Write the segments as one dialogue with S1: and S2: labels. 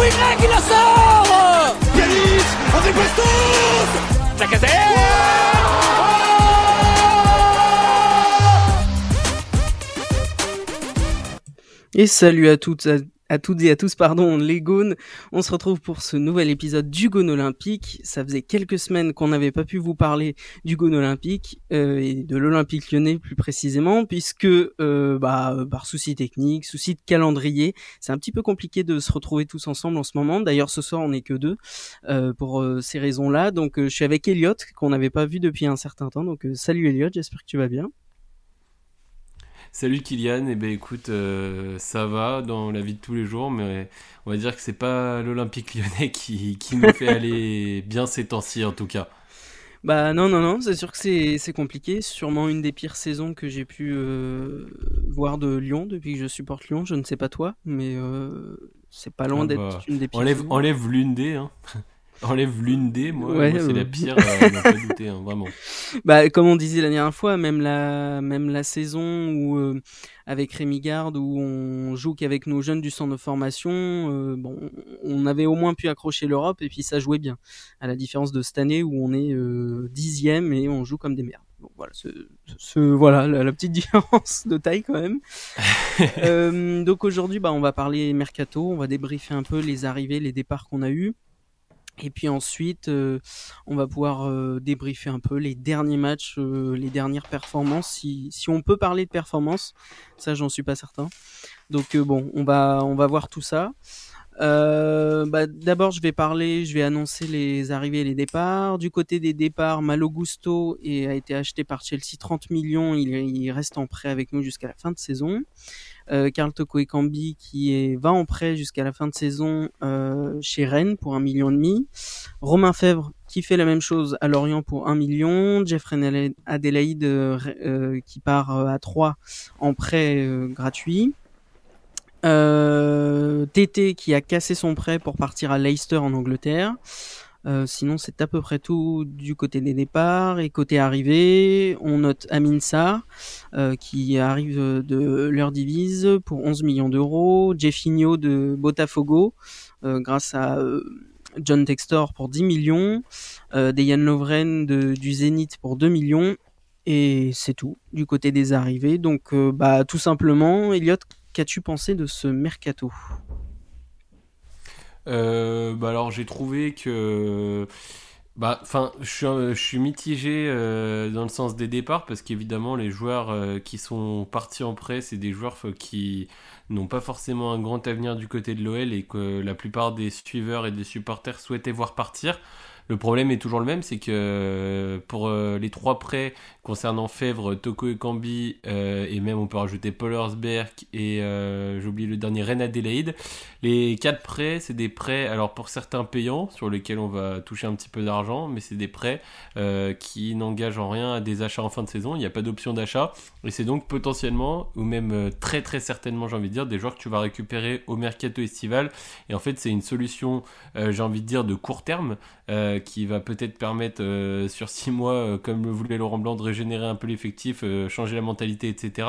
S1: Winner qui la sort? Yanis avec Bastos Lacazette
S2: Et salut à toutes, à, à toutes et à tous, pardon, les Gaunes. On se retrouve pour ce nouvel épisode du Gaune Olympique. Ça faisait quelques semaines qu'on n'avait pas pu vous parler du Gaune Olympique euh, et de l'Olympique lyonnais plus précisément, puisque euh, bah, par souci technique, souci de calendrier, c'est un petit peu compliqué de se retrouver tous ensemble en ce moment. D'ailleurs, ce soir, on n'est que deux euh, pour euh, ces raisons-là. Donc, euh, je suis avec Elliot, qu'on n'avait pas vu depuis un certain temps. Donc, euh, salut Elliot, j'espère que tu vas bien.
S3: Salut Kylian, et eh ben écoute, euh, ça va dans la vie de tous les jours, mais on va dire que c'est pas l'Olympique lyonnais qui, qui nous fait aller bien ces temps-ci en tout cas.
S2: Bah non, non, non, c'est sûr que c'est c'est compliqué. Sûrement une des pires saisons que j'ai pu euh, voir de Lyon depuis que je supporte Lyon. Je ne sais pas toi, mais euh, c'est pas loin
S3: Ah
S2: d'être
S3: bah,
S2: une des pires
S3: Enlève,
S2: saisons.
S3: enlève l'une des, hein. Enlève l'une des, moi,
S2: Ouais,
S3: moi, c'est la pire, euh, n'en pas douter, hein, vraiment.
S2: Bah comme on disait la dernière fois, même la même la saison où euh, avec Rémi Garde où on joue qu'avec nos jeunes du centre de formation, euh, bon, on avait au moins pu accrocher l'Europe et puis ça jouait bien. À la différence de cette année où on est euh, dixième et on joue comme des merdes. Bon, voilà, ce, ce- voilà la, la petite différence de taille quand même. Euh, donc aujourd'hui, bah, on va parler mercato, on va débriefer un peu les arrivées, les départs qu'on a eus. Et puis ensuite, euh, on va pouvoir euh, débriefer un peu les derniers matchs, euh, les dernières performances, si, si on peut parler de performances. Ça, j'en suis pas certain. Donc euh, bon, on va on va voir tout ça. Euh, bah, D'abord, je vais parler, je vais annoncer les arrivées et les départs. Du côté des départs, Malo Gusto a été acheté par Chelsea 30 millions. Il, il reste en prêt avec nous jusqu'à la fin de saison. Euh, Karl Toko qui est, va en prêt jusqu'à la fin de saison euh, chez Rennes pour un million et demi. Romain Fèvre qui fait la même chose à Lorient pour un million. Jeffrey Adelaide euh, euh, qui part à 3 en prêt gratuit. Euh, TT qui a cassé son prêt pour partir à Leicester en Angleterre. Euh, sinon, c'est à peu près tout du côté des départs. Et côté arrivée, on note Amin Sarr, euh, qui arrive de leur divise pour 11 millions d'euros. Jeffinho de Botafogo, euh, grâce à John Textor pour 10 millions. Dejan Lovren du Zénith pour 2 millions. Et c'est tout du côté des arrivées. Donc, bah, tout simplement, Elliot, qu'as-tu pensé de ce mercato?
S3: Euh, bah alors j'ai trouvé que bah enfin je je suis mitigé euh, dans le sens des départs parce qu'évidemment les joueurs euh, qui sont partis en prêt c'est des joueurs qui n'ont pas forcément un grand avenir du côté de l'OL et que la plupart des suiveurs et des supporters souhaitaient voir partir. Le problème est toujours le même, c'est que euh, pour euh, les trois prêts concernant Fèvre, Toko Ekambi euh, et même on peut rajouter Paul Hersberg et j'ai oublié le dernier Ren Adelaide, les quatre prêts, c'est des prêts, alors pour certains payants, sur lesquels on va toucher un petit peu d'argent, mais c'est des prêts qui n'engagent en rien à des achats en fin de saison. Il n'y a pas d'option d'achat. Et c'est donc potentiellement, ou même très très certainement, j'ai envie de dire, des joueurs que tu vas récupérer au mercato estival. Et en fait, c'est une solution, j'ai envie de dire, de court terme, qui va peut-être permettre euh, sur six mois, euh, comme le voulait Laurent Blanc, de régénérer un peu l'effectif, euh, changer la mentalité, etc.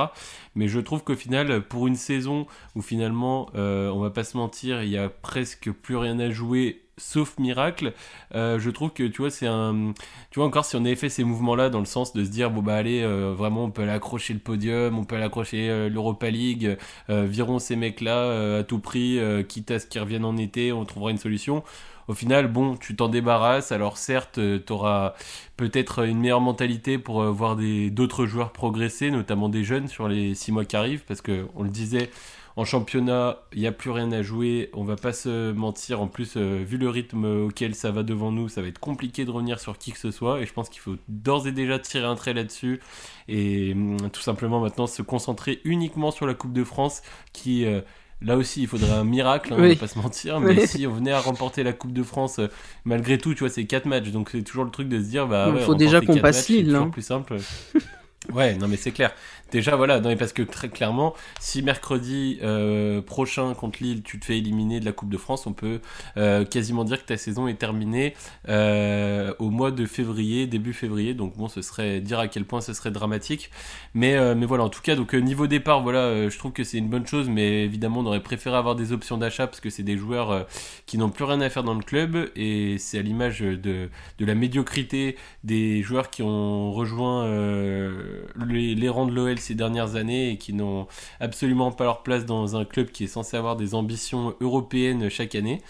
S3: Mais je trouve qu'au final, pour une saison où finalement, euh, on va pas se mentir, il y a presque plus rien à jouer sauf miracle euh, je trouve que tu vois c'est un tu vois encore si on avait fait ces mouvements là dans le sens de se dire bon bah allez euh, vraiment on peut aller accrocher le podium on peut aller accrocher euh, l'Europa League euh, virons ces mecs là à tout prix euh, quitte à ce qu'ils reviennent en été on trouvera une solution au final, bon, tu t'en débarrasses. Alors certes, tu auras peut-être une meilleure mentalité pour euh, voir d'autres joueurs progresser, notamment des jeunes sur les six mois qui arrivent, parce que on le disait, en championnat, il n'y a plus rien à jouer. On va pas se mentir. En plus, euh, vu le rythme auquel ça va devant nous, ça va être compliqué de revenir sur qui que ce soit. Et je pense qu'il faut d'ores et déjà tirer un trait là-dessus et hum, tout simplement maintenant se concentrer uniquement sur la Coupe de France qui euh, Là aussi, il faudrait un miracle, hein, on
S2: Oui.
S3: va pas se mentir, mais
S2: Oui.
S3: si on venait à remporter la Coupe de France, euh, malgré tout, tu vois, c'est 4 matchs, donc c'est toujours le truc de se dire, bah,
S2: Il
S3: ouais,
S2: faut déjà qu'on passe
S3: c'est
S2: Lille,
S3: toujours
S2: hein.
S3: plus simple. Ouais, non mais c'est clair. Déjà voilà, non mais parce que très clairement, si mercredi euh, prochain contre Lille, tu te fais éliminer de la Coupe de France, on peut euh, quasiment dire que ta saison est terminée euh, au mois de février, début février. Donc bon, ce serait dire à quel point ce serait dramatique. Mais mais voilà, en tout cas, donc niveau départ, voilà, je trouve que c'est une bonne chose, mais évidemment, on aurait préféré avoir des options d'achat parce que c'est des joueurs qui n'ont plus rien à faire dans le club et c'est à l'image de de la médiocrité des joueurs qui ont rejoint les, rangs de l'OL ces dernières années et qui n'ont absolument pas leur place dans un club qui est censé avoir des ambitions européennes chaque année.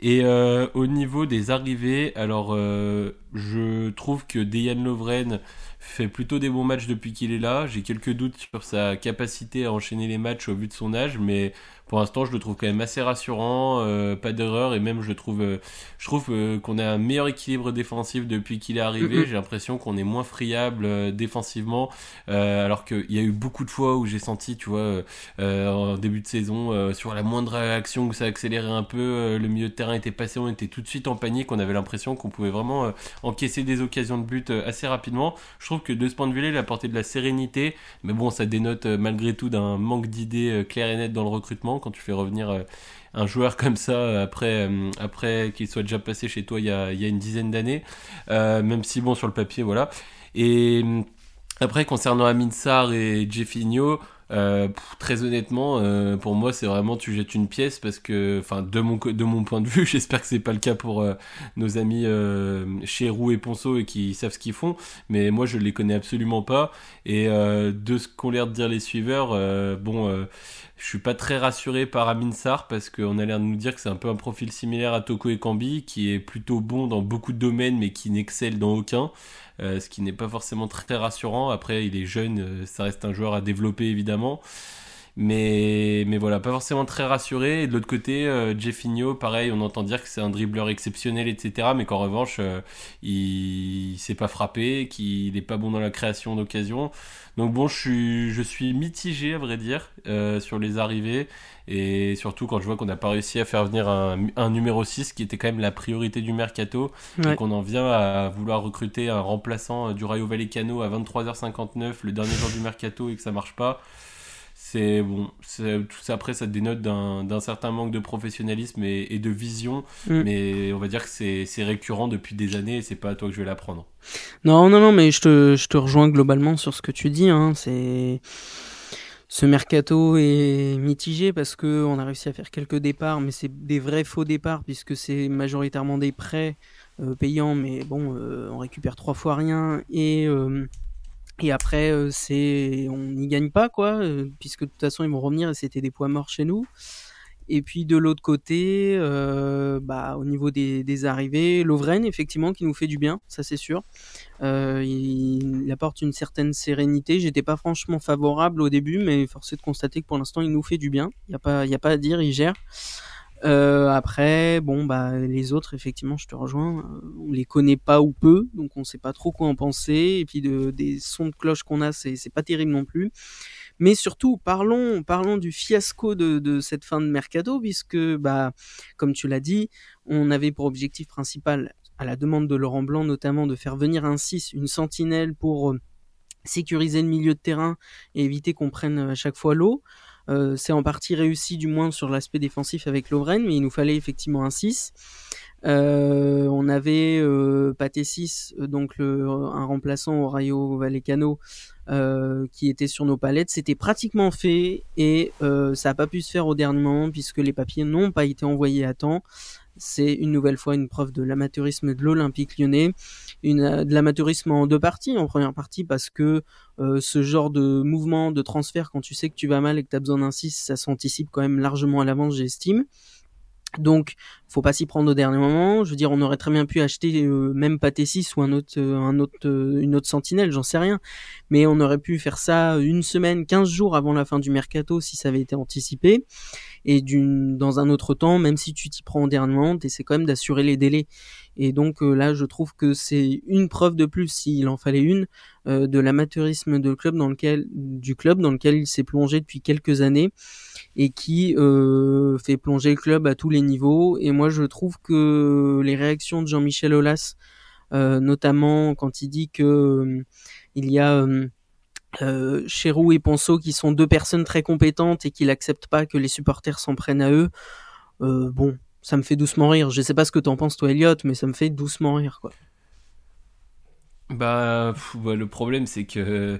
S3: Et euh, au niveau des arrivées, alors euh, je trouve que Dejan Lovren fait plutôt des bons matchs depuis qu'il est là. J'ai quelques doutes sur sa capacité à enchaîner les matchs au vu de son âge, mais pour l'instant, je le trouve quand même assez rassurant, euh, pas d'erreur, et même je trouve, euh, je trouve euh, qu'on a un meilleur équilibre défensif depuis qu'il est arrivé. J'ai l'impression qu'on est moins friable défensivement, alors qu'il y a eu beaucoup de fois où j'ai senti, tu vois, en début de saison, sur la moindre réaction où ça accélérait un peu, le milieu de terrain était passé, on était tout de suite en panique, on avait l'impression qu'on pouvait vraiment encaisser des occasions de but assez rapidement. Je trouve que de ce point de vue-là, il a apporté de la sérénité, mais bon, ça dénote malgré tout d'un manque d'idées claires et nettes dans le recrutement. Quand tu fais revenir euh, un joueur comme ça euh, après, euh, qu'il soit déjà passé chez toi il y a, il y a une dizaine d'années, même si bon sur le papier voilà. Et après concernant Amin Sarr et Jeffinho, euh, très honnêtement, euh, pour moi, c'est vraiment tu jettes une pièce parce que, enfin, de mon de mon point de vue, j'espère que c'est pas le cas pour euh, nos amis chez Roux et Ponceau et qui savent ce qu'ils font. Mais moi, je les connais absolument pas. Et de ce qu'ont l'air de dire les suiveurs, bon, je suis pas très rassuré par Amin Sarr parce qu'on a l'air de nous dire que c'est un peu un profil similaire à Toko et Kambi, qui est plutôt bon dans beaucoup de domaines mais qui n'excelle dans aucun. Euh, ce qui n'est pas forcément très rassurant. Après, il est jeune, euh, ça reste un joueur à développer évidemment. Mais, mais voilà, pas forcément très rassuré. Et de l'autre côté, euh, Jeffinho, pareil, on entend dire que c'est un dribbleur exceptionnel, etc. Mais qu'en revanche, euh, il, il s'est pas frappé, qu'il n'est pas bon dans la création d'occasion. Donc bon, je suis, je suis mitigé, à vrai dire, euh, sur les arrivées. Et surtout quand je vois qu'on n'a pas réussi à faire venir un, un, numéro 6, qui était quand même la priorité du mercato. Ouais. Et qu'on en vient à vouloir recruter un remplaçant du Rayo Vallecano à 23h59, le dernier jour du mercato, et que ça marche pas c'est bon tout ça après ça dénote d'un certain manque de professionnalisme et, de vision mm. mais on va dire que c'est récurrent depuis des années et c'est pas à toi que je vais l'apprendre
S2: non non non mais je te, je te rejoins globalement sur ce que tu dis hein. c'est ce mercato est mitigé parce que on a réussi à faire quelques départs mais c'est des vrais faux départs puisque c'est majoritairement des prêts euh, payants mais bon euh, on récupère trois fois rien et euh, et après, euh, c'est, on n'y gagne pas, quoi, euh, puisque de toute façon, ils vont revenir et c'était des poids morts chez nous. Et puis de l'autre côté, euh, bah, au niveau des, des arrivées, Lovren, effectivement, qui nous fait du bien, ça c'est sûr. Euh, il, il, apporte une certaine sérénité. J'étais pas franchement favorable au début, mais force est de constater que pour l'instant, il nous fait du bien. Il n'y a, pas, y a pas à dire, il gère. Euh, après, bon, bah, les autres, effectivement, je te rejoins, euh, on les connaît pas ou peu, donc on sait pas trop quoi en penser. Et puis de, des sons de cloche qu'on a, c'est, pas terrible non plus. Mais surtout, parlons, parlons du fiasco de, de cette fin de mercado, puisque, bah, comme tu l'as dit, on avait pour objectif principal, à la demande de Laurent Blanc notamment, de faire venir un 6, une sentinelle pour euh, sécuriser le milieu de terrain et éviter qu'on prenne à chaque fois l'eau. Euh, c'est en partie réussi du moins sur l'aspect défensif avec Lovren, mais il nous fallait effectivement un 6. Euh, on avait euh, Pathé 6, donc le, un remplaçant au Rayo Vallecano euh, qui était sur nos palettes. C'était pratiquement fait et euh, ça n'a pas pu se faire au dernier moment puisque les papiers n'ont pas été envoyés à temps c'est une nouvelle fois une preuve de l'amateurisme de l'Olympique lyonnais, une, euh, de l'amateurisme en deux parties. En première partie parce que euh, ce genre de mouvement, de transfert, quand tu sais que tu vas mal et que tu as besoin d'un 6, ça s'anticipe quand même largement à l'avance, j'estime. Donc, faut pas s'y prendre au dernier moment. Je veux dire, on aurait très bien pu acheter euh, même Pathé 6 ou un autre, euh, un autre, euh, une autre sentinelle, j'en sais rien. Mais on aurait pu faire ça une semaine, 15 jours avant la fin du mercato si ça avait été anticipé. Et dans un autre temps, même si tu t'y prends au dernier moment, c'est quand même d'assurer les délais. Et donc là, je trouve que c'est une preuve de plus, s'il en fallait une, de l'amateurisme du club dans lequel il s'est plongé depuis quelques années et qui euh, fait plonger le club à tous les niveaux. Et moi, je trouve que les réactions de Jean-Michel Aulas, euh, notamment quand il dit que euh, il y a euh, et Ponceau qui sont deux personnes très compétentes et qui n'acceptent pas que les supporters s'en prennent à eux, bon, ça me fait doucement rire. Je sais pas ce que t'en penses toi Elliot, mais ça me fait doucement rire quoi.
S3: Bah, le problème c'est que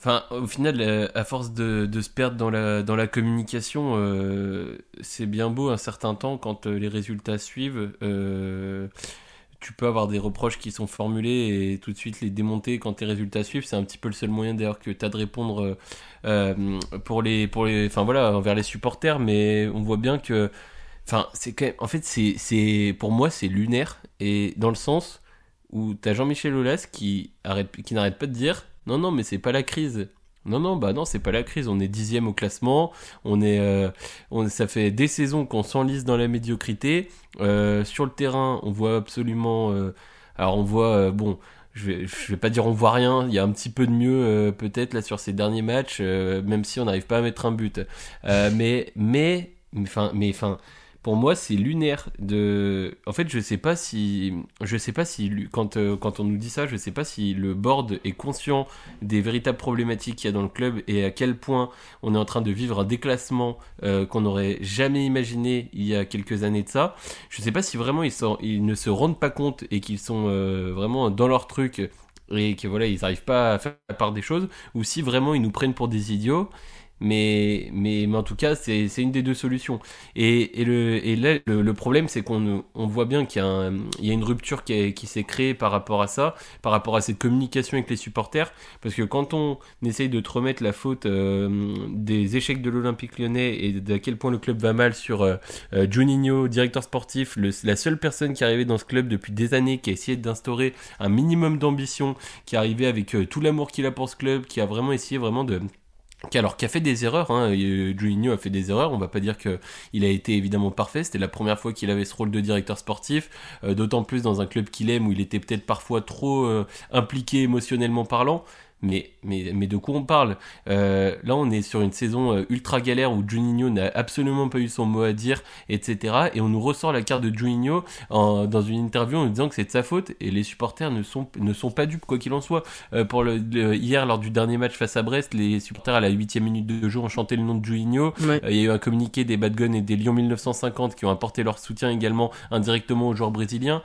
S3: Enfin, au final, à force de, se perdre dans la, communication, euh, c'est bien beau un certain temps quand euh, les résultats suivent. Euh, tu peux avoir des reproches qui sont formulés et tout de suite les démonter quand tes résultats suivent. C'est un petit peu le seul moyen d'ailleurs que tu as de répondre pour les, pour les, enfin voilà, envers les supporters. Mais on voit bien que, enfin, c'est quand même, en fait, c'est, pour moi, c'est lunaire et dans le sens où tu as Jean-Michel Aulas qui n'arrête pas de dire non, non, mais c'est pas la crise. Non, non, bah non, c'est pas la crise. On est dixième au classement. On est, euh, on, ça fait des saisons qu'on s'enlise dans la médiocrité. Euh, sur le terrain, on voit absolument. Euh, alors, on voit, bon, je vais, vais pas dire on voit rien. Il y a un petit peu de mieux peut-être là sur ces derniers matchs, même si on n'arrive pas à mettre un but. mais, mais, enfin, mais, enfin pour moi c'est lunaire de en fait je sais pas si je sais pas si quand euh, quand on nous dit ça je sais pas si le board est conscient des véritables problématiques qu'il y a dans le club et à quel point on est en train de vivre un déclassement euh, qu'on n'aurait jamais imaginé il y a quelques années de ça. Je sais pas si vraiment ils, sont, ils ne se rendent pas compte et qu'ils sont euh, vraiment dans leur truc et que voilà ils n'arrivent pas à faire la part des choses ou si vraiment ils nous prennent pour des idiots mais, mais, mais en tout cas, c'est une des deux solutions. Et, et, le, et là, le, problème, c'est qu'on on voit bien qu'il y, a une rupture qui, qui s'est créée par rapport à ça, par rapport à cette communication avec les supporters. Parce que quand on essaye de te remettre la faute euh, des échecs de l'Olympique lyonnais et d'à quel point le club va mal sur euh, euh Juninho, directeur sportif, le, la seule personne qui est arrivée dans ce club depuis des années, qui a essayé d'instaurer un minimum d'ambition, qui est arrivé avec euh, tout l'amour qu'il a pour ce club, qui a vraiment essayé vraiment de alors qui a fait des erreurs, hein. Juninho a fait des erreurs, on va pas dire que il a été évidemment parfait, c'était la première fois qu'il avait ce rôle de directeur sportif, euh, d'autant plus dans un club qu'il aime où il était peut-être parfois trop euh, impliqué émotionnellement parlant, mais, mais, mais de quoi on parle euh, Là, on est sur une saison euh, ultra galère où Juninho n'a absolument pas eu son mot à dire, etc. Et on nous ressort la carte de Juninho en, dans une interview en nous disant que c'est de sa faute. Et les supporters ne sont, ne sont pas dupes, quoi qu'il en soit. Euh, pour le, hier, lors du dernier match face à Brest, les supporters à la huitième minute de jeu ont chanté le nom de Juninho. Euh, il y a eu un communiqué des Bad Guns et des Lyon 1950 qui ont apporté leur soutien également indirectement aux joueurs brésiliens.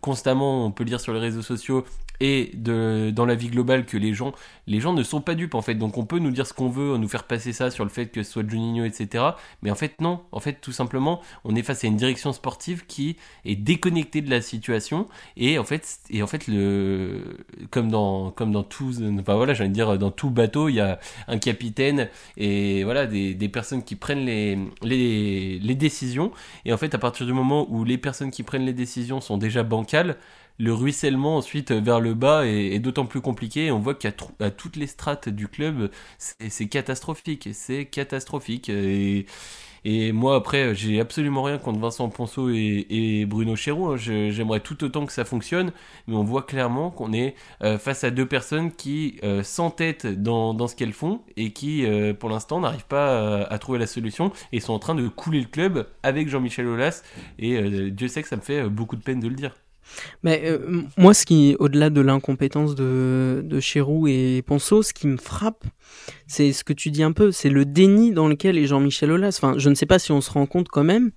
S3: constamment, on peut lire sur les réseaux sociaux et dans la vie globale que les gens, les gens ne sont pas dupes en fait. Donc on peut nous dire ce qu'on veut, nous faire passer ça sur le fait que ce soit Juninho, etc. Mais en fait non. En fait tout simplement, on est face à une direction sportive qui est déconnectée de la situation et en fait, et en fait le, comme dans, comme dans tout, enfin voilà, j'allais dire dans tout bateau, il y a un capitaine et voilà des, des personnes qui prennent les, les, les décisions. Et en fait, à partir du moment où les personnes qui prennent les décisions sont déjà bancales, le ruissellement ensuite vers le bas est, d'autant plus compliqué. on voit qu'à toutes les strates du club, c'est catastrophique. C'est catastrophique. Et, moi, après, j'ai absolument rien contre Vincent Ponceau et, Bruno Chéroux. Hein. J'aimerais tout autant que ça fonctionne, mais on voit clairement qu'on est euh, face à deux personnes qui euh, s'entêtent dans, ce qu'elles font et qui, euh, pour l'instant, n'arrivent pas à, trouver la solution et sont en train de couler le club avec Jean-Michel Aulas. Et Dieu sait que ça me fait beaucoup de peine de le dire.
S2: Mais euh, moi, ce qui, au-delà de l'incompétence de, de Chéroux et Ponceau, ce qui me frappe, c'est ce que tu dis un peu, c'est le déni dans lequel est Jean-Michel Aulas. Enfin, je ne sais pas si on se rend compte quand même,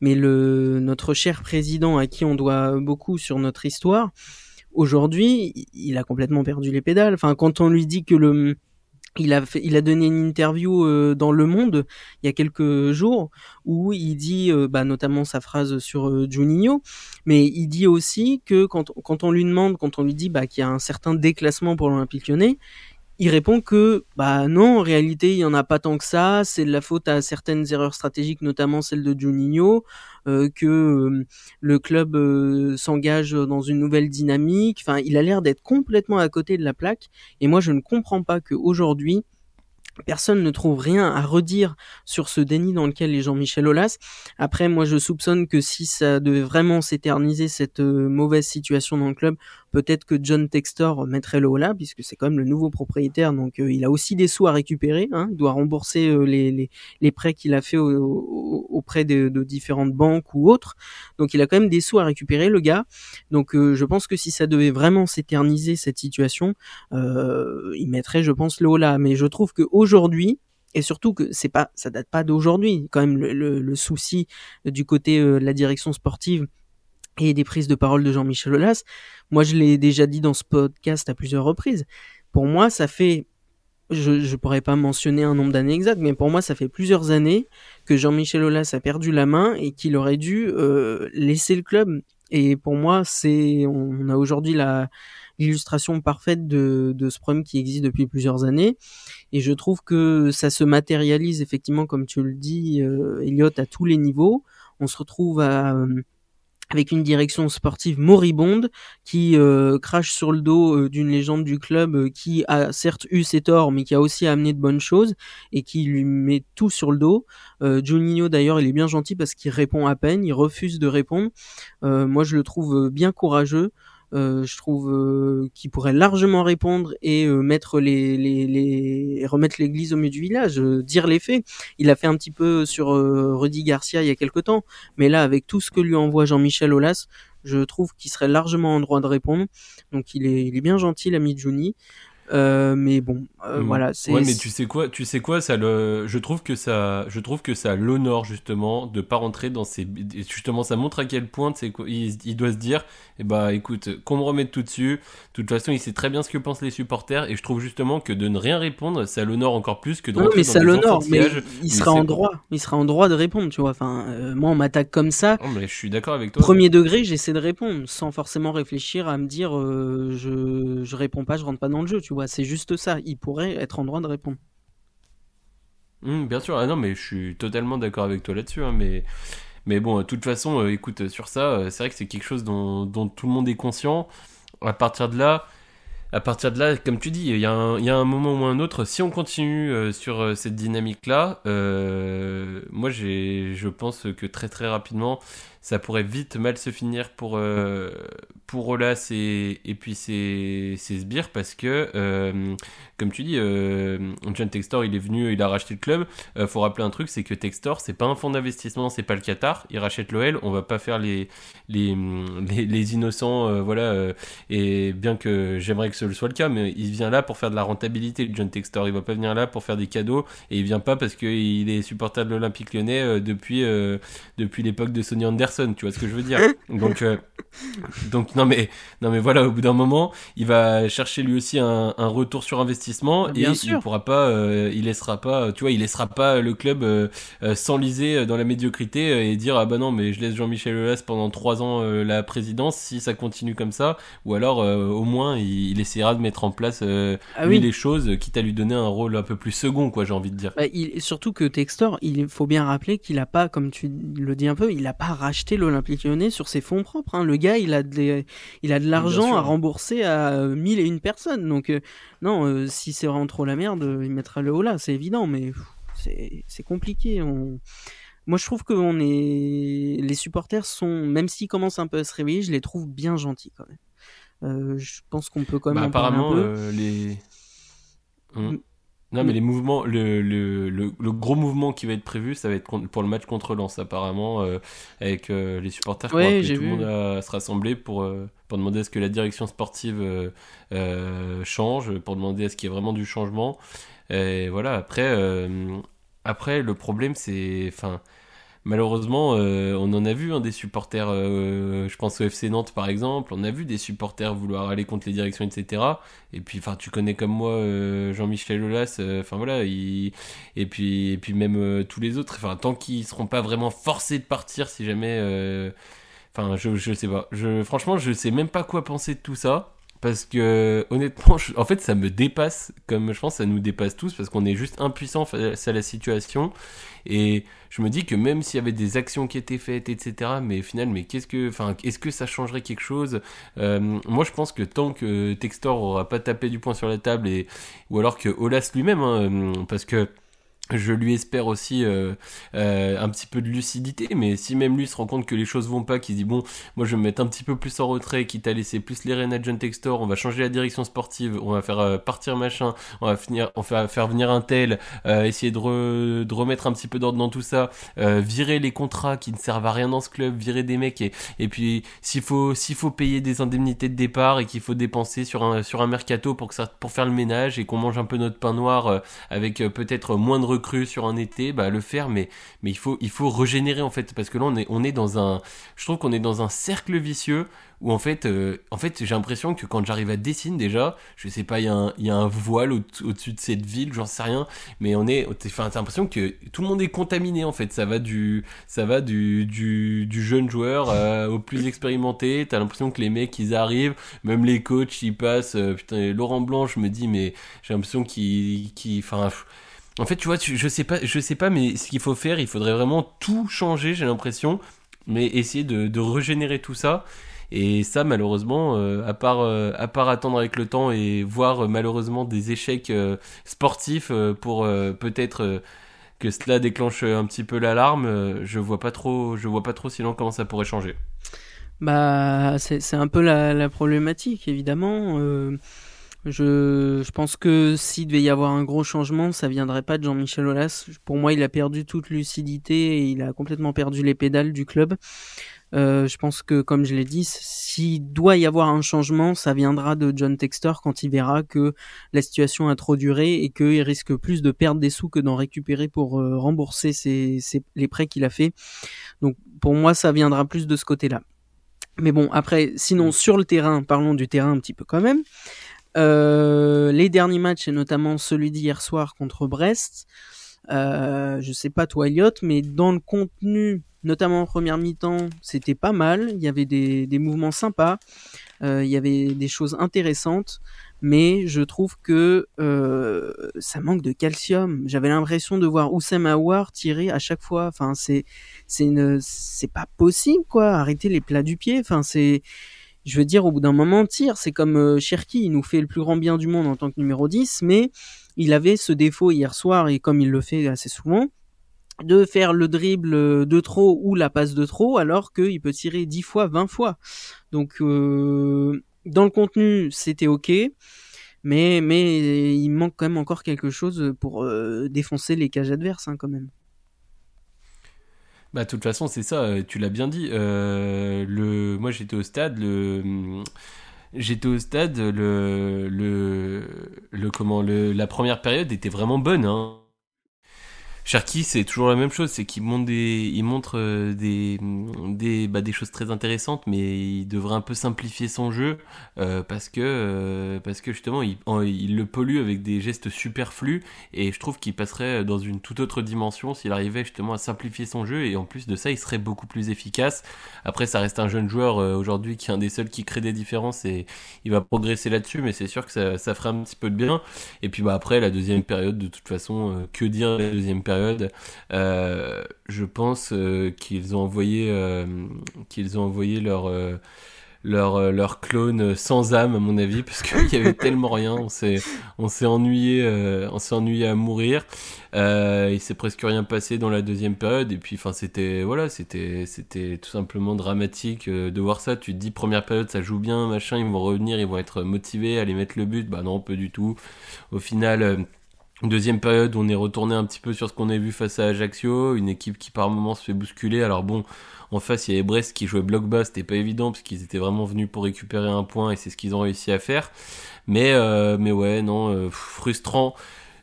S2: mais le notre cher président à qui on doit beaucoup sur notre histoire, aujourd'hui, il a complètement perdu les pédales. Enfin, quand on lui dit que le il a, fait, il donné une interview euh, dans Le Monde il y a quelques jours où il dit euh, bah, notamment sa phrase sur euh, Juninho, mais il dit aussi que quand, quand on lui demande, quand on lui dit bah, qu'il y a un certain déclassement pour l'Olympique lyonnais, il répond que bah non, en réalité, il y en a pas tant que ça, c'est de la faute à certaines erreurs stratégiques, notamment celle de Juninho, euh, que euh, le club euh, s'engage dans une nouvelle dynamique. Enfin, il a l'air d'être complètement à côté de la plaque et moi je ne comprends pas qu'aujourd'hui Personne ne trouve rien à redire sur ce déni dans lequel est Jean-Michel Aulas. Après, moi, je soupçonne que si ça devait vraiment s'éterniser cette mauvaise situation dans le club, peut-être que John Textor mettrait le puisque c'est quand même le nouveau propriétaire, donc il a aussi des sous à récupérer. Hein, il doit rembourser les, les, prêts qu'il a fait auprès de, différentes banques ou autres. Donc il a quand même des sous à récupérer, le gars. Donc je pense que si ça devait vraiment s'éterniser cette situation, il mettrait, je pense, le. Mais je trouve qu'aujourd'hui, et surtout que c'est pas, ça date pas d'aujourd'hui. Quand même, le, souci du côté euh, de la direction sportive et des prises de parole de Jean-Michel Aulas, moi je l'ai déjà dit dans ce podcast à plusieurs reprises. Pour moi, ça fait, je ne pourrais pas mentionner un nombre d'années exact, mais pour moi, ça fait plusieurs années que Jean-Michel Aulas a perdu la main et qu'il aurait dû euh, laisser le club. Et pour moi, c'est, on a aujourd'hui la l'illustration parfaite de, de ce problème qui existe depuis plusieurs années. Et je trouve que ça se matérialise effectivement, comme tu le dis, euh, Elliot, à tous les niveaux. On se retrouve à, euh, avec une direction sportive moribonde qui euh, crache sur le dos euh, d'une légende du club qui a certes eu ses torts mais qui a aussi amené de bonnes choses et qui lui met tout sur le dos. Euh, Juninho d'ailleurs il est bien gentil parce qu'il répond à peine, il refuse de répondre. moi je le trouve bien courageux. Euh, je trouve euh, qu'il pourrait largement répondre et euh, mettre les, les, les, remettre l'église au milieu du village, dire les faits. Il a fait un petit peu sur Rudy Garcia il y a quelque temps, mais là avec tout ce que lui envoie Jean-Michel Aulas, je trouve qu'il serait largement en droit de répondre. Donc il est, il est bien gentil l'ami Juni. Euh, mais bon, euh, mm. voilà.
S3: Ouais, mais tu sais quoi, tu sais quoi, ça le, je trouve que ça, je trouve que ça l'honore justement de pas rentrer dans ces, justement, ça montre à quel point, c'est il, il, doit se dire, eh bah, écoute, qu'on me remette tout dessus. De toute façon, il sait très bien ce que pensent les supporters, et je trouve justement que de ne rien répondre, ça l'honore encore plus que de
S2: non, mais ça l'honore, mais il sera en droit, il sera en droit de répondre, tu vois. Enfin, euh, moi, on m'attaque comme ça.
S3: Non, mais je suis d'accord avec toi.
S2: Premier degré, j'essaie de répondre sans forcément réfléchir à me dire, je, je réponds pas, je rentre pas dans le jeu, tu c'est juste ça. Il pourrait être en droit de répondre.
S3: Mmh, bien sûr, ah non, mais je suis totalement d'accord avec toi là-dessus. Hein, mais, bon, de toute façon, euh, écoute, sur ça, euh, c'est vrai que c'est quelque chose dont, tout le monde est conscient. À partir de là, comme tu dis, il y, a un, moment ou un autre, si on continue euh, sur cette dynamique-là, moi je pense que très très rapidement, ça pourrait vite mal se finir pour, euh, pour et, puis ses, sbires parce que, euh, comme tu dis, euh, John Textor, il est venu, il a racheté le club. Euh, faut rappeler un truc, c'est que Textor, c'est pas un fonds d'investissement, c'est pas le Qatar. Il rachète l'OL, on va pas faire les, les, les, innocents, voilà. et bien que j'aimerais que ce soit le cas, mais il vient là pour faire de la rentabilité, John Textor. Il va pas venir là pour faire des cadeaux et il vient pas parce qu'il est supporter de l'Olympique lyonnais depuis, depuis l'époque de Sonny Anderson tu vois ce que je veux dire. Donc, euh, donc non mais non mais voilà, au bout d'un moment, il va chercher lui aussi un, retour sur investissement et il pourra pas, euh, il laissera pas, tu vois, il laissera pas le club euh, s'enliser dans la médiocrité et dire ah bah non mais je laisse Jean-Michel Aulas pendant trois ans la présidence si ça continue comme ça, ou alors au moins il, essaiera de mettre en place ah les choses, quitte à lui donner un rôle un peu plus second quoi, j'ai envie de dire.
S2: Bah, il, surtout que Textor, il faut bien rappeler qu'il a pas, comme tu le dis un peu, il a pas racheté l'Olympique lyonnais sur ses fonds propres. Hein. Le gars, il a de, il a de l'argent à rembourser à mille et une personnes. Donc, euh, non, euh, si c'est vraiment trop la merde, il mettra le haut là, c'est évident, mais c'est compliqué. Moi, je trouve que on est... les supporters sont, même s'ils commencent un peu à se réveiller, je les trouve bien gentils quand même. Euh, je pense qu'on peut quand même.
S3: Bah, apparemment, les. Mm. Non, mais les mouvements, le, le, le, gros mouvement qui va être prévu, ça va être pour le match contre Lens, apparemment, euh, avec euh, les supporters qui ouais, tout le monde à se rassembler pour, euh, pour demander à ce que la direction sportive change, pour demander à ce qu'il y ait vraiment du changement. Et voilà, après, après le problème, c'est. Enfin malheureusement, euh, on en a vu hein, des supporters, euh, je pense au FC Nantes par exemple, on a vu des supporters vouloir aller contre les directions, etc. Et puis, enfin, tu connais comme moi euh, Jean-Michel Aulas, enfin voilà, et puis et puis même tous les autres, enfin tant qu'ils seront pas vraiment forcés de partir, si jamais, enfin, je je sais pas, je franchement, je sais même pas quoi penser de tout ça. Parce que honnêtement, en fait, ça me dépasse, comme je pense, ça nous dépasse tous, parce qu'on est juste impuissant face à la situation. Et je me dis que même s'il y avait des actions qui étaient faites, etc., mais au final, mais qu'est-ce que, enfin, est-ce que ça changerait quelque chose? Euh, Moi, je pense que tant que Textor aura pas tapé du poing sur la table, et ou alors que Olas lui-même, hein, parce que je lui espère aussi euh, euh, un petit peu de lucidité, mais si même lui se rend compte que les choses vont pas, qu'il dit bon, moi je vais me mettre un petit peu plus en retrait, quitte à laisser plus les rênes à John Textor, on va changer la direction sportive, on va faire euh, partir machin, on va finir, on faire venir un tel, essayer de, de, remettre un petit peu d'ordre dans tout ça, virer les contrats qui ne servent à rien dans ce club, virer des mecs et, et puis s'il faut s'il faut payer des indemnités de départ et qu'il faut dépenser sur un sur un mercato pour que ça pour faire le ménage et qu'on mange un peu notre pain noir avec peut-être moins de cru sur un été, bah le faire, mais mais il faut il faut régénérer en fait. Parce que là on est on est dans un, je trouve qu'on est dans un cercle vicieux où en fait euh, en fait j'ai l'impression que quand j'arrive à dessiner déjà, je sais pas, il y y a un voile au-dessus de cette ville, j'en sais rien, mais on est, enfin t'as l'impression que tout le monde est contaminé en fait, ça va du ça va du du, jeune joueur euh, au plus expérimenté, t'as l'impression que les mecs ils arrivent, même les coachs ils passent, euh, putain Laurent Blanc je me dis mais j'ai l'impression qu'il qui enfin en fait, tu vois, je sais pas, je sais pas, mais ce qu'il faut faire, il faudrait vraiment tout changer, j'ai l'impression, mais essayer de, régénérer tout ça. Et ça, malheureusement, euh, à part euh, à part attendre avec le temps et voir euh, malheureusement des échecs sportifs pour peut-être que cela déclenche un petit peu l'alarme, je vois pas trop, je vois pas trop sinon comment ça pourrait changer.
S2: Bah, c'est un peu la problématique, évidemment. Je, pense que s'il devait y avoir un gros changement, ça viendrait pas de Jean-Michel Aulas. Pour moi, il a perdu toute lucidité et il a complètement perdu les pédales du club. Euh, je pense que, comme je l'ai dit, s'il doit y avoir un changement, ça viendra de John Textor quand il verra que la situation a trop duré et qu'il risque plus de perdre des sous que d'en récupérer pour euh, rembourser ses, les prêts qu'il a fait. Donc, pour moi, ça viendra plus de ce côté-là. Mais bon, après, sinon, sur le terrain, parlons du terrain un petit peu quand même. Euh, les derniers matchs, et notamment celui d'hier soir contre Brest, euh, je sais pas toi Elliot, mais dans le contenu, notamment en première mi-temps, c'était pas mal. Il y avait des, des mouvements sympas, euh, il y avait des choses intéressantes, mais je trouve que euh, ça manque de calcium. J'avais l'impression de voir Oussem Aouar tirer à chaque fois. Enfin, c'est c'est c'est pas possible quoi. Arrêter les plats du pied. Enfin, c'est je veux dire, au bout d'un moment, tire. C'est comme euh, Cherki, il nous fait le plus grand bien du monde en tant que numéro 10, mais il avait ce défaut hier soir, et comme il le fait assez souvent, de faire le dribble de trop ou la passe de trop, alors qu'il peut tirer 10 fois, 20 fois. Donc, euh, dans le contenu, c'était ok. Mais, mais il manque quand même encore quelque chose pour euh, défoncer les cages adverses, hein, quand même.
S3: Bah, de toute façon, c'est ça, euh, tu l'as bien dit. Euh, le... Moi, j'étais au stade, le. J'étais au stade, le, le, le comment, le, la première période était vraiment bonne. Hein. Cherki, c'est toujours la même chose, c'est qu'il montre des, il montre euh, des, des, bah, des choses très intéressantes, mais il devrait un peu simplifier son jeu euh, parce que, euh, parce que justement, il, il, le pollue avec des gestes superflus et je trouve qu'il passerait dans une toute autre dimension s'il arrivait justement à simplifier son jeu et en plus de ça, il serait beaucoup plus efficace. Après, ça reste un jeune joueur aujourd'hui qui est un des seuls qui crée des différences et il va progresser là-dessus, mais c'est sûr que ça, ça ferait un petit peu de bien. Et puis bah après, la deuxième période, de toute façon, que dire la deuxième période euh, je pense euh, qu'ils ont envoyé euh, qu'ils ont envoyé leur leur, leur clone sans âme à mon avis parce qu'il y avait tellement rien on s'est on s'est ennuyé on s'est ennuyé à mourir. Il s'est presque rien passé dans la deuxième période et puis enfin c'était voilà c'était c'était tout simplement dramatique de voir ça. Tu te dis première période ça joue bien machin ils vont revenir ils vont être motivés à aller mettre le but. Bah non peu du tout. Au final Deuxième période, on est retourné un petit peu sur ce qu'on a vu face à Ajaccio, une équipe qui par moments se fait bousculer. Alors bon, en face, il y avait Brest qui jouait bloc bas, c'était pas évident parce qu'ils étaient vraiment venus pour récupérer un point et c'est ce qu'ils ont réussi à faire. Mais euh, mais ouais, non, euh, frustrant,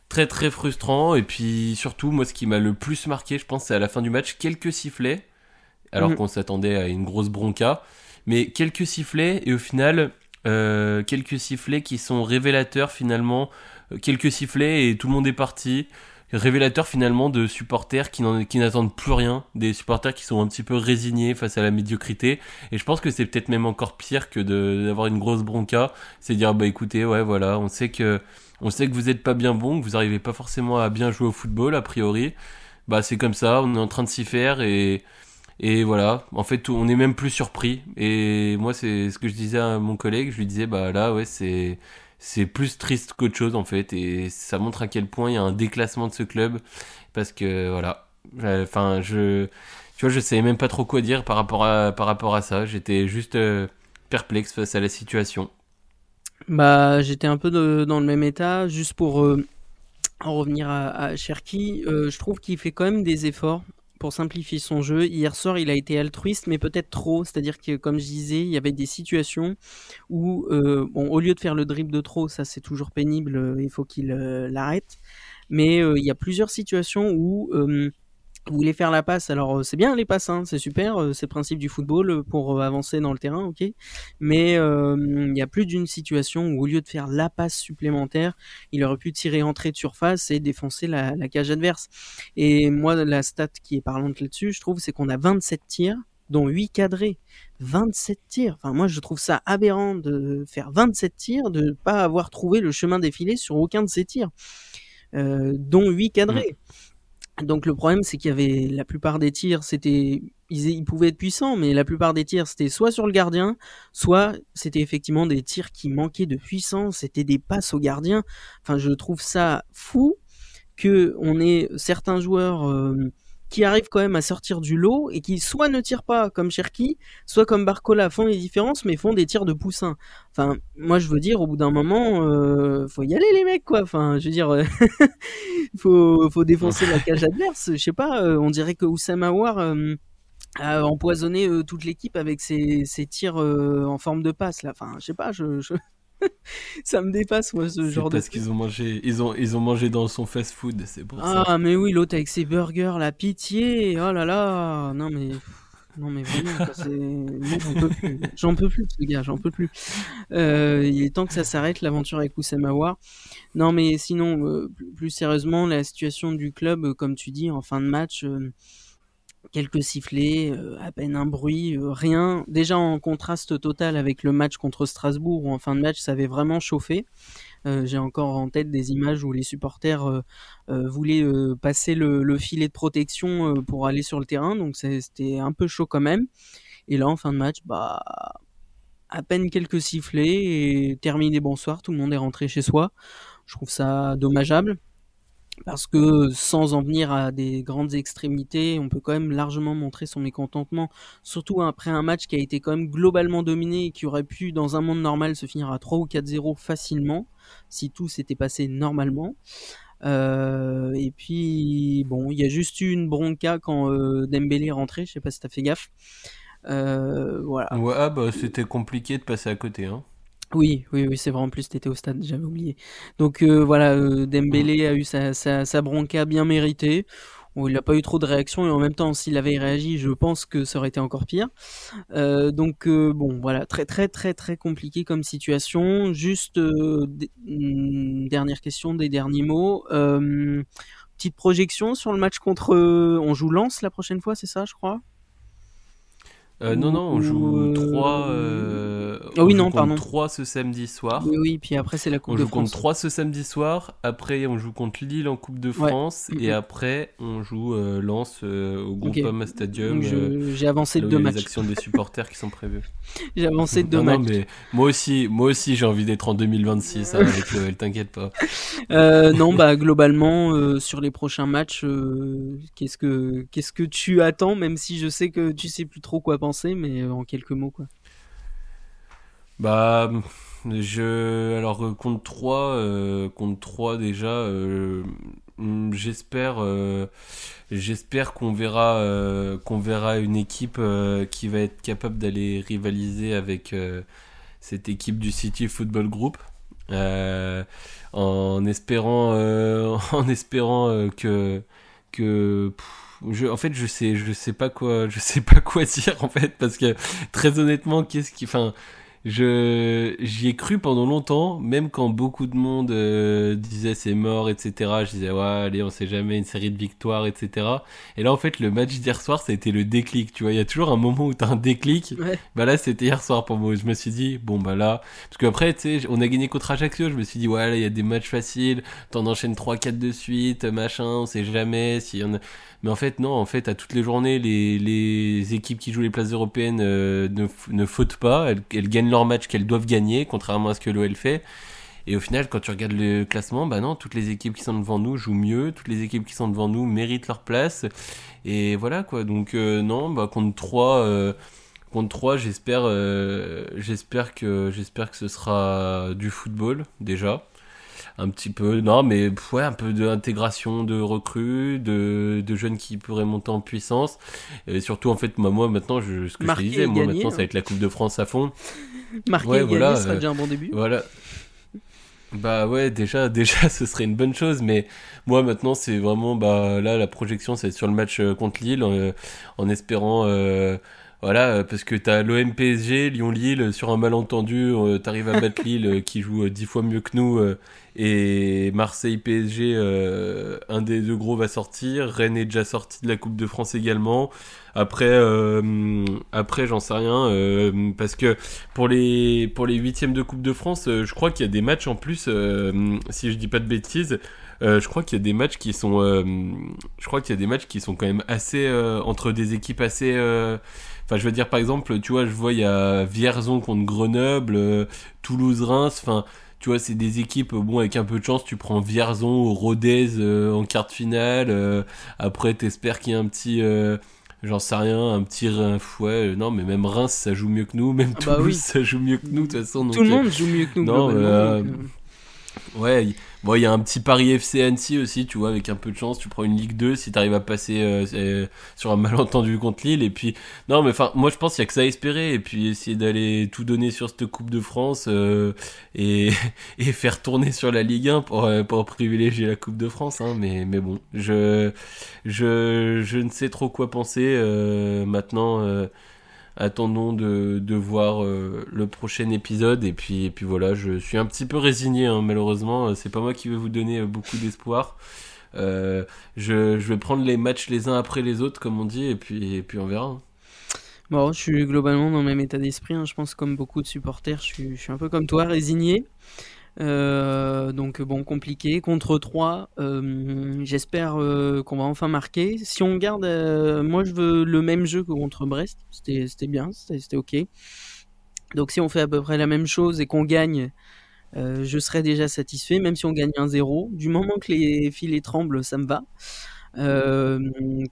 S3: très très frustrant. Et puis surtout, moi, ce qui m'a le plus marqué, je pense, c'est à la fin du match, quelques sifflets, alors mhm. qu'on s'attendait à une grosse bronca, mais quelques sifflets et au final, euh, quelques sifflets qui sont révélateurs finalement quelques sifflets et tout le monde est parti. Révélateur finalement de supporters qui n'attendent plus rien, des supporters qui sont un petit peu résignés face à la médiocrité. Et je pense que c'est peut-être même encore pire que d'avoir une grosse bronca. C'est dire bah écoutez ouais voilà on sait que on sait que vous êtes pas bien bon, que vous arrivez pas forcément à bien jouer au football a priori. Bah c'est comme ça, on est en train de s'y faire et et voilà, en fait, on est même plus surpris. Et moi, c'est ce que je disais à mon collègue. Je lui disais, bah là, ouais, c'est c'est plus triste qu'autre chose en fait et ça montre à quel point il y a un déclassement de ce club parce que voilà. Enfin je tu vois je savais même pas trop quoi dire par rapport à par rapport à ça. J'étais juste euh, perplexe face à la situation.
S2: Bah j'étais un peu dans le même état. Juste pour euh, en revenir à, à Cherki euh, je trouve qu'il fait quand même des efforts pour simplifier son jeu. Hier soir, il a été altruiste, mais peut-être trop. C'est-à-dire que, comme je disais, il y avait des situations où, euh, bon, au lieu de faire le dribble de trop, ça c'est toujours pénible, euh, il faut qu'il euh, l'arrête. Mais il y a plusieurs situations où vous voulez faire la passe, alors euh, c'est bien les passes, hein, c'est super, euh, c'est le principe du football euh, pour avancer dans le terrain, ok. Mais il y a plus d'une situation où au lieu de faire la passe supplémentaire, il aurait pu tirer entrée de surface et défoncer la, la cage adverse. Et moi, la stat qui est parlante là-dessus, je trouve, c'est qu'on a 27 tirs, dont 8 cadrés. 27 tirs. Enfin, moi, je trouve ça aberrant de faire 27 tirs, de ne pas avoir trouvé le chemin défilé sur aucun de ces tirs, euh, dont 8 cadrés. Mmh. Donc le problème, c'est qu'il y avait la plupart des tirs, c'était ils, pouvaient être puissants, mais la plupart des tirs, c'était soit sur le gardien, soit c'était effectivement des tirs qui manquaient de puissance, c'était des passes au gardien. Enfin, je trouve ça fou que on ait certains joueurs euh, qui arrivent quand même à sortir du lot et qui soit ne tirent pas comme Cherki, soit comme Barcola font les différences mais font des tirs de poussin. Enfin, moi je veux dire au bout d'un moment, euh, faut y aller les mecs quoi. Enfin, je veux dire, euh, faut faut défoncer la cage adverse. Je sais pas, euh, on dirait que Oussama War euh, a empoisonné toute l'équipe avec ses, ses tirs en forme de passe là. Enfin, je sais pas, je... ça me dépasse moi ce genre
S3: parce qu'ils ont mangé ils ont ils ont mangé dans son fast food c'est pour
S2: ah, ça. Ah mais oui l'autre avec ses burgers la pitié oh là là. Non mais non mais vraiment j'en peux plus. J'en peux plus ce gars j'en peux plus. Euh, il est temps que ça s'arrête l'aventure avec Oussama War non mais sinon euh, plus sérieusement la situation du club euh, comme tu dis en fin de match euh, quelques sifflets, euh, à peine un bruit, euh, rien. Déjà en contraste total avec le match contre Strasbourg où en fin de match ça avait vraiment chauffé. Euh, J'ai encore en tête des images où les supporters voulaient passer le, le, filet de protection pour aller sur le terrain, donc c'était un peu chaud quand même. Et là en fin de match, bah à peine quelques sifflets et terminé bonsoir, tout le monde est rentré chez soi. Je trouve ça dommageable parce que sans en venir à des grandes extrémités, on peut quand même largement montrer son mécontentement, surtout après un match qui a été quand même globalement dominé et qui aurait pu, dans un monde normal, se finir à 3 ou 4-0 facilement, si tout s'était passé normalement. Euh, et puis, bon, il y a juste eu une bronca quand euh, Dembélé est rentré, je sais pas si t'as fait gaffe. Euh, voilà.
S3: Ouais, ah bah, c'était compliqué de passer à côté, hein.
S2: Oui, oui, oui, c'est vrai. En plus, t'étais au stade, j'avais oublié. Donc euh, voilà, euh, Dembélé a eu sa, sa, bronca bien méritée. Il n'a pas eu trop de réaction et en même temps, s'il avait réagi, je pense que ça aurait été encore pire. Euh, donc bon, voilà, très très très très compliqué comme situation. Juste euh, mm, dernière question, des derniers mots. petite projection sur le match contre. on joue Lens la prochaine fois, c'est ça, je crois?
S3: Euh, non, non, on joue 3. Euh,
S2: ah oui, non, pardon.
S3: 3 ce samedi soir.
S2: Oui, oui, puis après c'est la Coupe
S3: on
S2: de
S3: France. On joue contre 3 ce samedi soir. Après, on joue contre Lille en Coupe de France. Ouais. Et après, on joue euh, Lens euh, au Groupama okay. Stadium.
S2: Euh, j'ai avancé de deux matchs.
S3: Les actions des supporters qui sont prévues.
S2: J'ai avancé de deux matchs.
S3: Non, mais moi aussi, moi aussi j'ai envie d'être en 2026 hein, avec le t'inquiète pas.
S2: non, bah globalement, sur les prochains matchs, qu'est-ce que qu'est-ce que tu attends, même si je sais que tu sais plus trop quoi mais euh, en quelques mots, quoi.
S3: Bah, je. Alors, euh, contre 3, euh, contre 3 déjà, euh, j'espère. Euh, j'espère qu'on verra, euh, qu'on verra une équipe qui va être capable d'aller rivaliser avec cette équipe du City Football Group. en espérant, en espérant que. que je, en fait, je sais, je sais pas quoi, je sais pas quoi dire en fait, parce que très honnêtement, qu'est-ce qui, enfin, je j'y ai cru pendant longtemps, même quand beaucoup de monde euh, disait c'est mort, etc. Je disais ouais, allez, on sait jamais une série de victoires, etc. Et là, en fait, le match d'hier soir, ça a été le déclic. Tu vois, il y a toujours un moment où t'as un déclic.
S2: Ouais.
S3: Bah là, c'était hier soir pour moi. Je me suis dit bon bah là, parce qu'après, tu sais, on a gagné contre Ajaccio. Je me suis dit ouais, là, il y a des matchs faciles. T'en enchaînes 3-4 de suite, machin. On sait jamais si on a... Mais en fait, non, en fait, à toutes les journées, les, les équipes qui jouent les places européennes euh, ne, ne fautent pas. Elles, elles gagnent leur match qu'elles doivent gagner, contrairement à ce que l'OL fait. Et au final, quand tu regardes le classement, bah non, toutes les équipes qui sont devant nous jouent mieux, toutes les équipes qui sont devant nous méritent leur place. Et voilà quoi. Donc non, bah contre 3 contre 3, j'espère j'espère que j'espère que ce sera du football déjà un petit peu, non, mais ouais, un peu d'intégration de recrues, de, de jeunes qui pourraient monter en puissance. Et surtout, en fait, moi, maintenant, je, ce que je disais, moi, maintenant, ça va être la Coupe de France à fond.
S2: Marquer ouais, et voilà, gagner, sera déjà un bon début.
S3: Voilà. Bah ouais, déjà, déjà, ce serait une bonne chose, mais moi maintenant, c'est vraiment, bah là, la projection, c'est sur le match euh, contre Lille, en, en espérant. Euh, voilà, parce que t'as l'OM PSG, Lyon-Lille, sur un malentendu, euh, t'arrives à battre Lille qui joue dix fois mieux que nous et Marseille PSG, euh, un des deux gros va sortir. Rennes est déjà sorti de la Coupe de France également. Après, euh, après j'en sais rien euh, parce que pour les pour les huitièmes de Coupe de France, je crois qu'il y a des matchs en plus. si je dis pas de bêtises, je crois qu'il y a des matchs qui sont, je crois qu'il y a des matchs qui sont quand même assez entre des équipes assez. Enfin, je veux dire, par exemple, tu vois, je vois, il y a Vierzon contre Grenoble, Toulouse-Reims. Enfin, tu vois, c'est des équipes, bon, avec un peu de chance, tu prends Vierzon ou Rodez euh, en quart de finale. Euh, après, t'espères qu'il y a un petit, euh, j'en sais rien, un petit ouais, non, mais même Reims, ça joue mieux que nous, même ah bah Toulouse, ça joue mieux que nous, de toute façon.
S2: Tout le monde joue mieux que nous, non,
S3: Ouais, il y a un petit Paris FC Annecy aussi, tu vois, avec un peu de chance, tu prends une Ligue 2 si tu arrives à passer euh, euh, sur un malentendu contre Lille. Et puis, non, mais enfin, moi je pense qu'il y a que ça à espérer. Et puis essayer d'aller tout donner sur cette Coupe de France euh, et, et faire tourner sur la Ligue 1 pour, pour privilégier la Coupe de France. Hein. Mais, mais bon, je, je, je ne sais trop quoi penser maintenant attendons de, de voir euh, le prochain épisode et puis, et puis voilà je suis un petit peu résigné hein, malheureusement c'est pas moi qui vais vous donner euh, beaucoup d'espoir euh, je, je, vais prendre les matchs les uns après les autres comme on dit et puis, et puis on verra hein.
S2: Bon, je suis globalement dans le même état d'esprit, hein. je pense comme beaucoup de supporters, je suis, je suis un peu comme toi, résigné. Euh, donc bon, compliqué. Contre 3, euh, j'espère euh, qu'on va enfin marquer. Si on garde, moi je veux le même jeu que contre Brest. C'était bien, c'était ok. Donc si on fait à peu près la même chose et qu'on gagne, je serai déjà satisfait, même si on gagne un 0. Du moment que les filets tremblent, ça me va.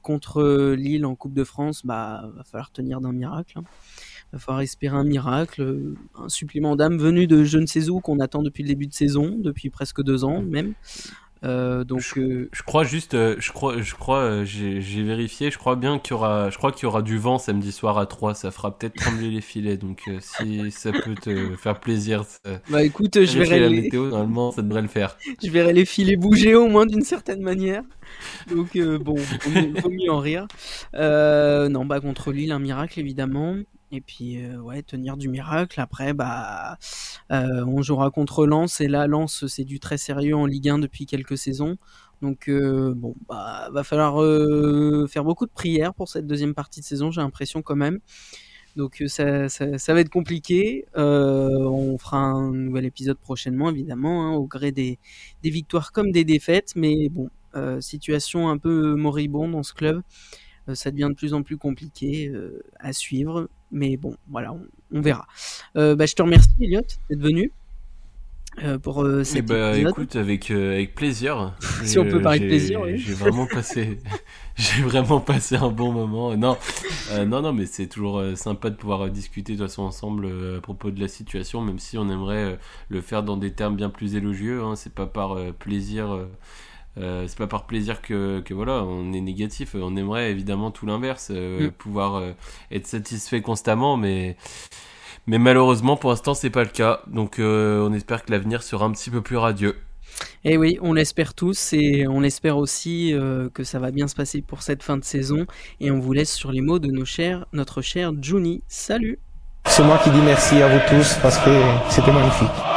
S2: contre Lille en Coupe de France, bah va falloir tenir d'un miracle. Hein va falloir espérer un miracle, un supplément d'âme venu de je ne sais où qu'on attend depuis le début de saison, depuis presque deux ans même. Euh, donc,
S3: je, euh, crois juste, euh, je crois, je crois, j'ai vérifié, je crois bien qu'il y aura, je crois qu'il y aura du vent samedi soir à 3, ça fera peut-être trembler les filets, donc si ça peut te faire plaisir.
S2: bah écoute, je verrai
S3: la météo, normalement ça devrait le faire.
S2: Je verrai les filets bouger au moins d'une certaine manière. Donc bon, il vaut mieux en rire. non, bah contre Lille, un miracle évidemment. Et puis euh, ouais, tenir du miracle. Après, bah, euh, on jouera contre Lens et là, Lens, c'est du très sérieux en Ligue 1 depuis quelques saisons. Donc euh, bon, bah, va falloir faire beaucoup de prières pour cette deuxième partie de saison. J'ai l'impression quand même. Donc ça, ça, va être compliqué. on fera un nouvel épisode prochainement, évidemment, hein, au gré des, des, victoires comme des défaites. Mais bon, situation un peu moribonde dans ce club. ça devient de plus en plus compliqué à suivre. Mais bon, voilà, on, verra. Euh, bah, je te remercie, Elliot, d'être venu. Euh, pour euh,
S3: cette bah, écoute avec avec plaisir
S2: si on peut parler de plaisir oui.
S3: j'ai vraiment passé j'ai vraiment passé un bon moment non non non mais c'est toujours sympa de pouvoir discuter de toute façon ensemble à propos de la situation même si on aimerait le faire dans des termes bien plus élogieux hein, c'est pas par plaisir euh, c'est pas par plaisir que, que, voilà on est négatif on aimerait évidemment tout l'inverse euh, mm. pouvoir euh, être satisfait constamment mais mais malheureusement pour l'instant c'est pas le cas donc on espère que l'avenir sera un petit peu plus radieux
S2: et eh oui, on l'espère tous et on espère aussi que ça va bien se passer pour cette fin de saison. Et on vous laisse sur les mots de nos chers, notre cher Juni. Salut
S4: C'est moi qui dis merci à vous tous parce que c'était magnifique.